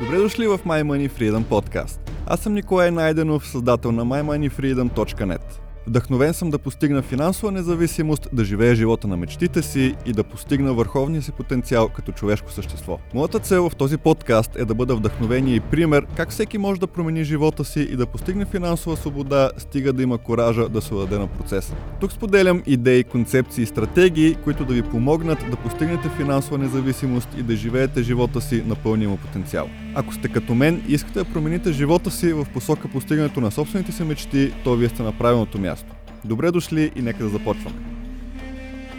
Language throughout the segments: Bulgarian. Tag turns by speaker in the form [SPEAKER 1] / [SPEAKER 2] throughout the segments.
[SPEAKER 1] Добре дошли в My Money Freedom подкаст. Аз съм Николай Найденов, създател на mymoneyfreedom.net. Вдъхновен съм да постигна финансова независимост, да живея живота на мечтите си и да постигна върховния си потенциал като човешко същество. Моята цел в този подкаст е да бъда вдъхновение и пример как всеки може да промени живота си и да постигне финансова свобода, стига да има коража да се даде на процеса. Тук споделям идеи, концепции и стратегии, които да ви помогнат да постигнете финансова независимост и да живеете живота си на пълния му потенциал. Ако сте като мен и искате да промените живота си в посока постигането на собствените си мечти, то вие сте на правилното място. Добре дошли и нека да започваме.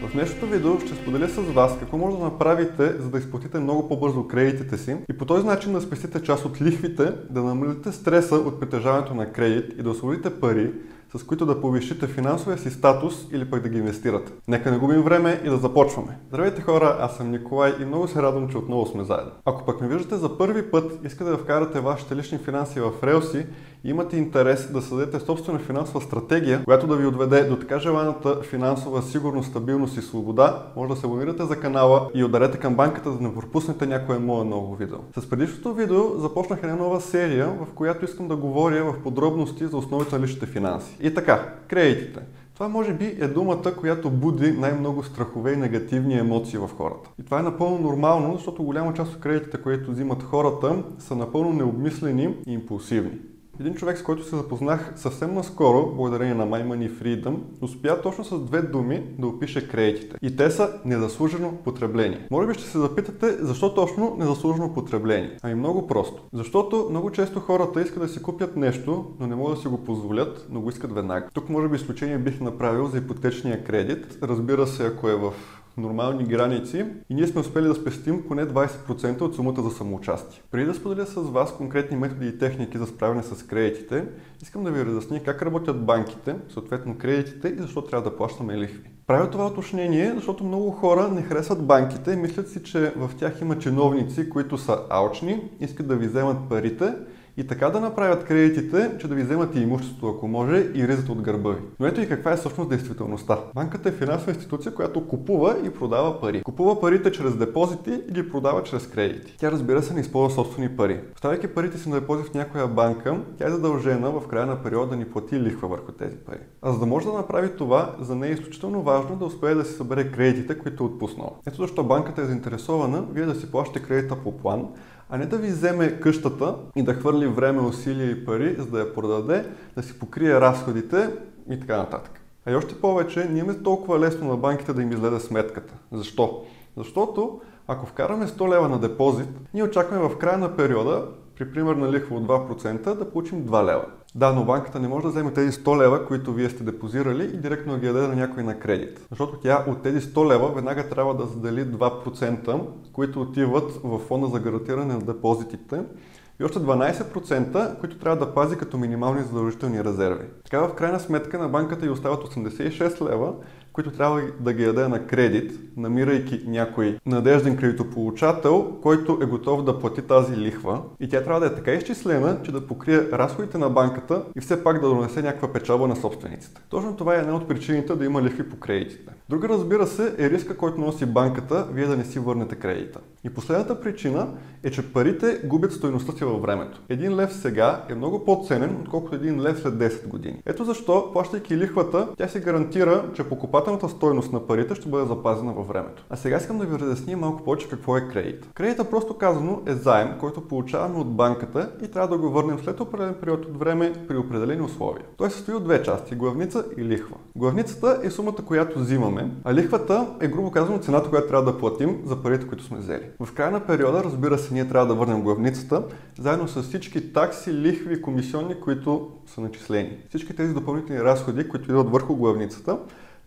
[SPEAKER 1] В днешното видео ще споделя с вас какво може да направите, за да изплатите много по-бързо кредитите си и по този начин да спестите част от лихвите, да намалите стреса от притежаването на кредит и да освободите пари, с които да повишите финансовия си статус или пък да ги инвестирате. Нека не губим време и да започваме. Здравейте хора, аз съм Николай и много се радвам, че отново сме заедно. Ако пък ме виждате за първи път, искате да вкарате вашите лични финанси в релси и имате интерес да създадете собствена финансова стратегия, която да ви отведе до така желаната финансова сигурност, стабилност и свобода, може да се абонирате за канала и ударете към банката, да не пропуснете някое мое ново видео. С предишното видео започнах една нова серия, в която искам да говоря в подробности за основите на личните финанси. И така, кредитите. Това може би е думата, която буди най-много страхове и негативни емоции в хората. И това е напълно нормално, защото голяма част от кредитите, които взимат хората, са напълно необмислени и импулсивни. Един човек, с който се запознах съвсем наскоро, благодарение на My Money Freedom, успя точно с две думи да опише кредитите. И те са незаслужено потребление. Може би ще се запитате, защо точно незаслужено потребление? Ами много просто. Защото много често хората искат да си купят нещо, но не могат да си го позволят, но го искат веднага. Тук може би изключение бих направил за ипотечния кредит. Разбира се, ако е в нормални граници и ние сме успели да спестим поне 20% от сумата за самоучастие. Преди да споделя с вас конкретни методи и техники за справяне с кредитите, искам да ви разясня как работят банките, съответно кредитите и защо трябва да плащаме лихви. Правя това уточнение, защото много хора не харесват банките и мислят си, че в тях има чиновници, които са алчни, искат да ви вземат парите и така да направят кредитите, че да ви вземат и имуществото, ако може, и ризат от гърба ви. Но ето и каква е всъщност действителността. Банката е финансова институция, която купува и продава пари. Купува парите чрез депозити и ги продава чрез кредити. Тя разбира се не използва собствени пари. Ставайки парите си на депозит в някоя банка, тя е задължена в края на периода да ни плати лихва върху тези пари. А за да може да направи това, за нея е изключително важно да успее да си събере кредитите, които е отпуснала. Ето защо банката е заинтересована вие да си плащате кредита по план, а не да ви вземе къщата и да хвърли време, усилия и пари, за да я продаде, да си покрие разходите и така нататък. А и още повече, ние е толкова лесно на банките да им излезе сметката. Защо? Защото ако вкараме 100 лева на депозит, ние очакваме в края на периода, при примерна лихва от 2%, да получим 2 лева. Да, но банката не може да вземе тези 100 лева, които вие сте депозирали и директно ги даде на някой на кредит. Защото тя от тези 100 лева веднага трябва да задели 2%, които отиват в фонда за гарантиране на депозитите и още 12%, които трябва да пази като минимални задължителни резерви. Така в крайна сметка на банката и остават 86 лева, които трябва да ги яде на кредит, намирайки някой надежден кредитополучател, който е готов да плати тази лихва. И тя трябва да е така изчислена, че да покрие разходите на банката и все пак да донесе някаква печалба на собствениците. Точно това е една от причините да има лихви по кредитите. Друга, разбира се, е риска, който носи банката, вие да не си върнете кредита. И последната причина е, че парите губят стоеността си във времето. Един лев сега е много по-ценен, отколкото един лев след 10 години. Ето защо, плащайки лихвата, тя си гарантира, че покупателната стоеност на парите ще бъде запазена във времето. А сега искам да ви разясня малко повече какво е кредит. Кредита, просто казано, е заем, който получаваме от банката и трябва да го върнем след определен период от време при определени условия. Той се състои от две части главница и лихва. Главницата е сумата, която взимаме, а лихвата е грубо казано цената, която трябва да платим за парите, които сме взели. В края на периода, разбира се, ние трябва да върнем главницата, заедно с всички такси, лихви, комисионни, които са начислени. Всички тези допълнителни разходи, които идват върху главницата,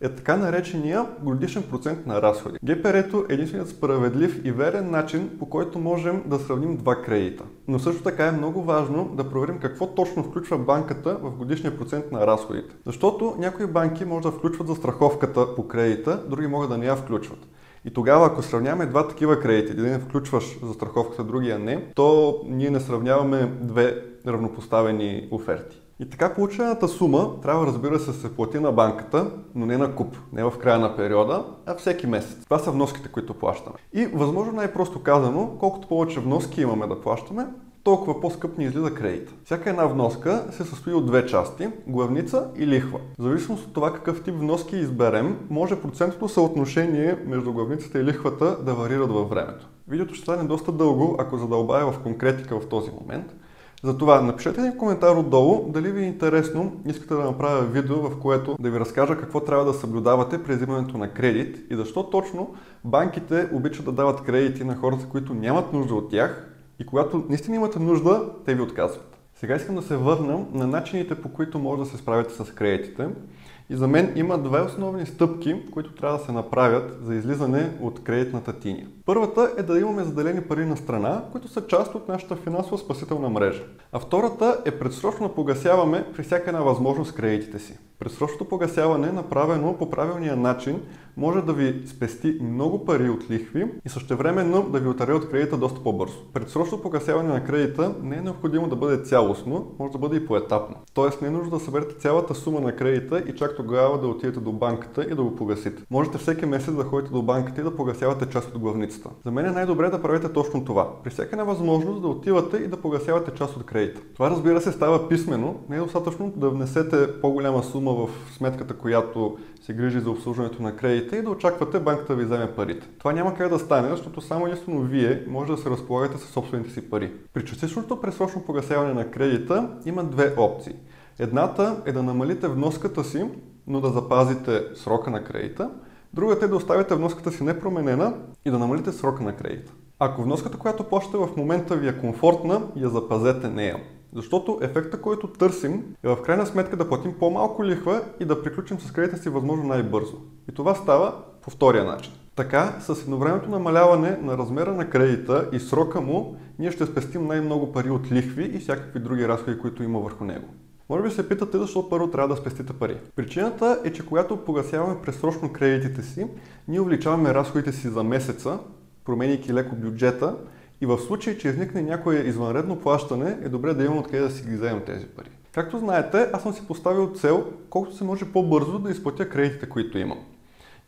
[SPEAKER 1] е така наречения годишен процент на разходи. ГПР-то е единственият справедлив и верен начин, по който можем да сравним два кредита. Но също така е много важно да проверим какво точно включва банката в годишния процент на разходите. Защото някои банки може да включват застраховката по кредита, други могат да не я включват. И тогава, ако сравняваме два такива кредити, един включваш застраховката, другия не, то ние не сравняваме две равнопоставени оферти. И така получената сума трябва разбира се се плати на банката, но не на куп, не в края на периода, а всеки месец. Това са вноските, които плащаме. И възможно най-просто казано, колкото повече вноски имаме да плащаме, толкова по-скъп ни излиза кредит. Всяка една вноска се състои от две части – главница и лихва. В зависимост от това какъв тип вноски изберем, може процентното съотношение между главницата и лихвата да варират във времето. Видеото ще стане доста дълго, ако задълбая в конкретика в този момент. Затова напишете ни коментар отдолу дали ви е интересно, искате да направя видео, в което да ви разкажа какво трябва да съблюдавате при взимането на кредит и защо точно банките обичат да дават кредити на хората, които нямат нужда от тях и когато наистина имате нужда, те ви отказват. Сега искам да се върна на начините по които може да се справите с кредитите. И за мен има две основни стъпки, които трябва да се направят за излизане от кредитната тиня. Първата е да имаме заделени пари на страна, които са част от нашата финансова спасителна мрежа. А втората е предсрочно погасяваме при всяка една възможност кредитите си. Предсрочното погасяване, направено по правилния начин, може да ви спести много пари от лихви и същевременно да ви отаре от кредита доста по-бързо. Предсрочното погасяване на кредита не е необходимо да бъде цялостно, може да бъде и поетапно. Тоест не е нужно да съберете цялата сума на кредита и чак тогава да отидете до банката и да го погасите. Можете всеки месец да ходите до банката и да погасявате част от главницата. За мен е най-добре да правите точно това. При всяка една възможност да отивате и да погасявате част от кредита. Това разбира се става писменно. Не е достатъчно да внесете по-голяма сума в сметката, която се грижи за обслужването на кредита и да очаквате банката да ви вземе парите. Това няма как да стане, защото само единствено вие може да се разполагате със собствените си пари. При частичното пресрочно погасяване на кредита има две опции. Едната е да намалите вноската си, но да запазите срока на кредита. Другата е да оставите вноската си непроменена и да намалите срока на кредита. Ако вноската, която плащате в момента ви е комфортна, я запазете нея. Защото ефекта, който търсим е в крайна сметка да платим по-малко лихва и да приключим с кредита си възможно най-бързо. И това става по втория начин. Така, с едновременното намаляване на размера на кредита и срока му, ние ще спестим най-много пари от лихви и всякакви други разходи, които има върху него. Може би се питате защо първо трябва да спестите пари. Причината е, че когато погасяваме пресрочно кредитите си, ние увеличаваме разходите си за месеца, променяйки леко бюджета и в случай, че изникне някое извънредно плащане, е добре да имам откъде да си ги вземем тези пари. Както знаете, аз съм си поставил цел колкото се може по-бързо да изплатя кредитите, които имам.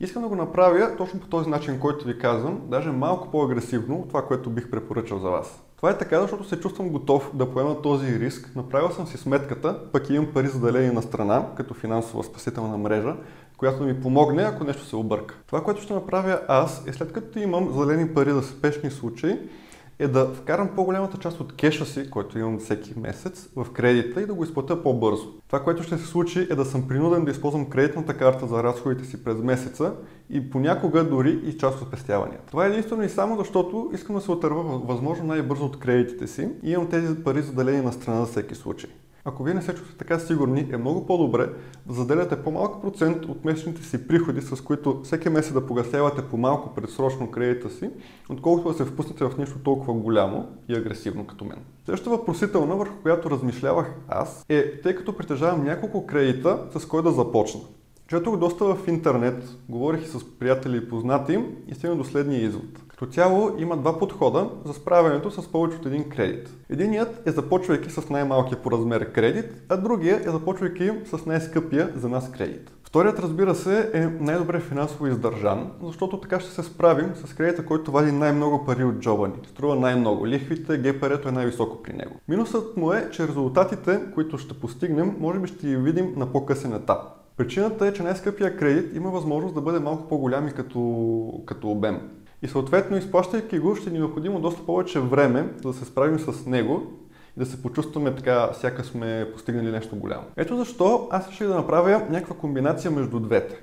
[SPEAKER 1] Искам да го направя точно по този начин, който ви казвам, даже малко по-агресивно от това, което бих препоръчал за вас. Това е така, защото се чувствам готов да поема този риск. Направил съм си сметката, пък имам пари заделени на страна, като финансова спасителна мрежа, която да ми помогне, ако нещо се обърка. Това, което ще направя аз, е след като имам заделени пари за спешни случаи, е да вкарам по-голямата част от кеша си, който имам всеки месец, в кредита и да го изплатя по-бързо. Това, което ще се случи е да съм принуден да използвам кредитната карта за разходите си през месеца и понякога дори и част от спестяванията. Това е единствено и само защото искам да се отърва възможно най-бързо от кредитите си и имам тези пари заделени на страна за всеки случай. Ако вие не се чувствате така сигурни, е много по-добре да заделяте по-малък процент от месечните си приходи, с които всеки месец да погасявате по-малко предсрочно кредита си, отколкото да се впуснете в нещо толкова голямо и агресивно като мен. Следващата въпросителна, върху която размишлявах аз, е, тъй като притежавам няколко кредита, с кой да започна. Четох доста в интернет, говорих и с приятели и познати и стигнах до следния извод. Като цяло има два подхода за справянето с повече от един кредит. Единият е започвайки с най-малкия по размер кредит, а другия е започвайки с най-скъпия за нас кредит. Вторият, разбира се, е най-добре финансово издържан, защото така ще се справим с кредита, който вади най-много пари от джоба ни. Струва най-много. Лихвите, ГПР-то е най-високо при него. Минусът му е, че резултатите, които ще постигнем, може би ще ги видим на по-късен етап. Причината е, че най-скъпия кредит има възможност да бъде малко по-голям и като, като обем. И съответно, изплащайки го, ще ни е необходимо доста повече време, за да се справим с него и да се почувстваме така, сякаш сме постигнали нещо голямо. Ето защо аз реших да направя някаква комбинация между двете.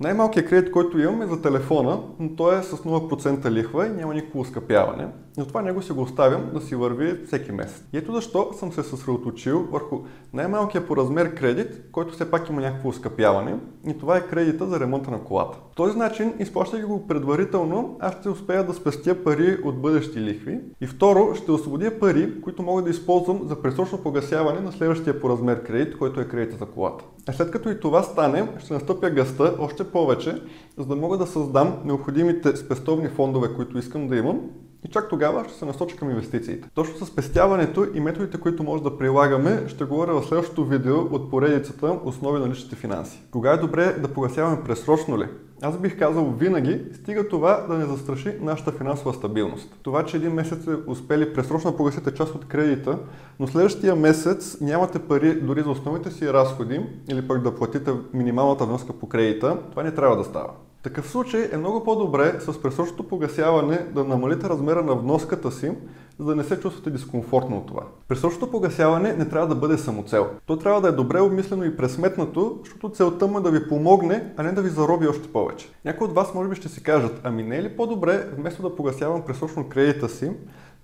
[SPEAKER 1] Най-малкият кредит, който имам е за телефона, но той е с 0% лихва и няма никакво скъпяване. Затова него си го оставям да си върви всеки месец. И ето защо съм се съсредоточил върху най-малкия по размер кредит, който все пак има някакво скъпяване и това е кредита за ремонта на колата. По този начин, изплащайки го предварително, аз ще успея да спестя пари от бъдещи лихви и второ, ще освободя пари, които мога да използвам за пресрочно погасяване на следващия по размер кредит, който е кредита за колата. А след като и това стане, ще настъпя гъста още повече, за да мога да създам необходимите спестовни фондове, които искам да имам И чак тогава ще се насоча към инвестициите. Точно с спестяването и методите, които може да прилагаме, ще говоря в следващото видео от поредицата Основи на личните финанси. Кога е добре да погасяваме пресрочно ли? Аз бих казал винаги, стига това да не застраши нашата финансова стабилност. Това, че един месец сте успели пресрочно да погасите част от кредита, но следващия месец нямате пари дори за основните си разходи или пък да платите минималната вноска по кредита, това не трябва да става. Такъв случай е много по-добре с пресрочното погасяване да намалите размера на вноската си, за да не се чувствате дискомфортно от това. Пресрочното погасяване не трябва да бъде самоцел. То трябва да е добре обмислено и пресметнато, защото целта му е да ви помогне, а не да ви зароби още повече. Някои от вас може би ще си кажат, ами не е ли по-добре, вместо да погасявам пресрочно кредита си,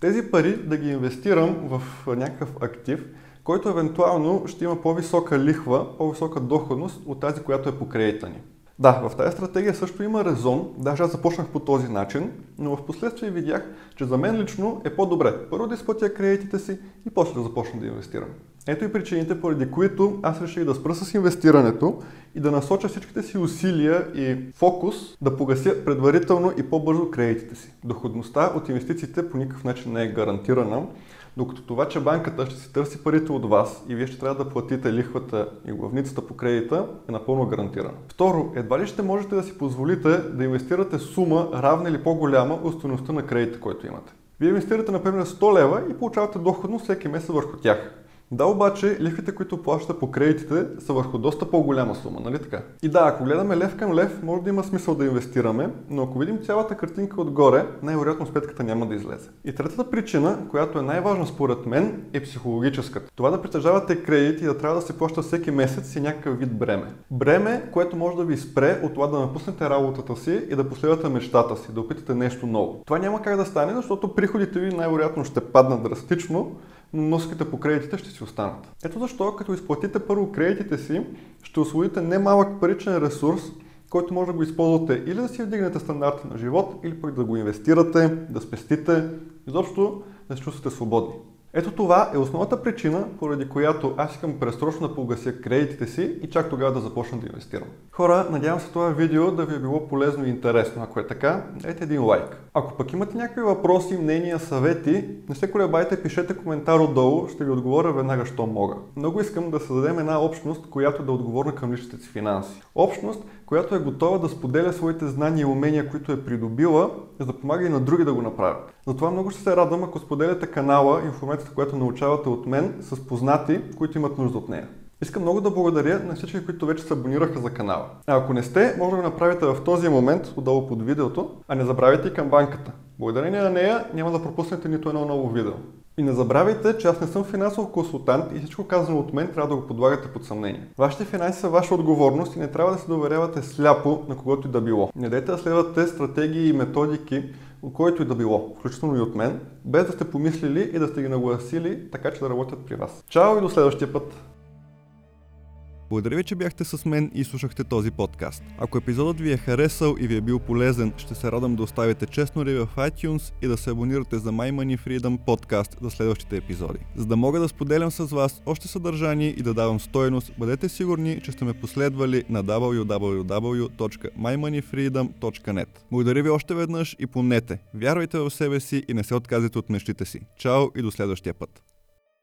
[SPEAKER 1] тези пари да ги инвестирам в някакъв актив, който евентуално ще има по-висока лихва, по-висока доходност от тази, която е по кредита ни. Да, в тази стратегия също има резон, даже аз започнах по този начин, но в последствие видях, че за мен лично е по-добре първо да изплатя кредитите си и после да започна да инвестирам. Ето и причините, поради които аз реших да спра с инвестирането и да насоча всичките си усилия и фокус да погася предварително и по-бързо кредитите си. Доходността от инвестициите по никакъв начин не е гарантирана, докато това, че банката ще си търси парите от вас и вие ще трябва да платите лихвата и главницата по кредита, е напълно гарантирано. Второ, едва ли ще можете да си позволите да инвестирате сума равна или по-голяма от стоеността на кредита, който имате. Вие инвестирате, например, 100 лева и получавате доходност всеки месец върху тях. Да, обаче лихвите, които плащате по кредитите, са върху доста по-голяма сума, нали така? И да, ако гледаме лев към лев, може да има смисъл да инвестираме, но ако видим цялата картинка отгоре, най-вероятно сметката няма да излезе. И третата причина, която е най-важна според мен, е психологическата. Това да притежавате кредит и да трябва да се плаща всеки месец е някакъв вид бреме. Бреме, което може да ви спре от това да напуснете работата си и да последвате мечтата си, да опитате нещо ново. Това няма как да стане, защото приходите ви най-вероятно ще паднат драстично, но носките по кредитите ще си останат. Ето защо, като изплатите първо кредитите си, ще освоите немалък паричен ресурс, който може да го използвате или да си вдигнете стандарта на живот, или пък да го инвестирате, да спестите, изобщо да се чувствате свободни. Ето това е основната причина, поради която аз искам пресрочно да погася кредитите си и чак тогава да започна да инвестирам. Хора, надявам се това видео да ви е било полезно и интересно. Ако е така, дайте един лайк. Ако пък имате някакви въпроси, мнения, съвети, не се колебайте, пишете коментар отдолу, ще ви отговоря веднага, що мога. Много искам да създадем една общност, която да отговорна към личните си финанси. Общност, която е готова да споделя своите знания и умения, които е придобила, за да помага и на други да го направят. Затова много ще се радвам, ако споделяте канала, информацията, която научавате от мен, с познати, които имат нужда от нея. Искам много да благодаря на всички, които вече се абонираха за канала. А ако не сте, може да го направите в този момент, отдолу под видеото, а не забравяйте и камбанката. Благодарение на нея няма да пропуснете нито едно ново видео. И не забравяйте, че аз не съм финансов консултант и всичко казано от мен трябва да го подлагате под съмнение. Вашите финанси са ваша отговорност и не трябва да се доверявате сляпо на когото и да било. Не дайте да следвате стратегии и методики, от който и да било, включително и от мен, без да сте помислили и да сте ги нагласили, така че да работят при вас. Чао и до следващия път!
[SPEAKER 2] Благодаря ви, че бяхте с мен и слушахте този подкаст. Ако епизодът ви е харесал и ви е бил полезен, ще се радвам да оставите честно реви в iTunes и да се абонирате за My Money Freedom подкаст за следващите епизоди. За да мога да споделям с вас още съдържание и да давам стоеност, бъдете сигурни, че сте ме последвали на www.mymoneyfreedom.net. Благодаря ви още веднъж и помнете, вярвайте в себе си и не се отказвайте от мечтите си. Чао и до следващия път!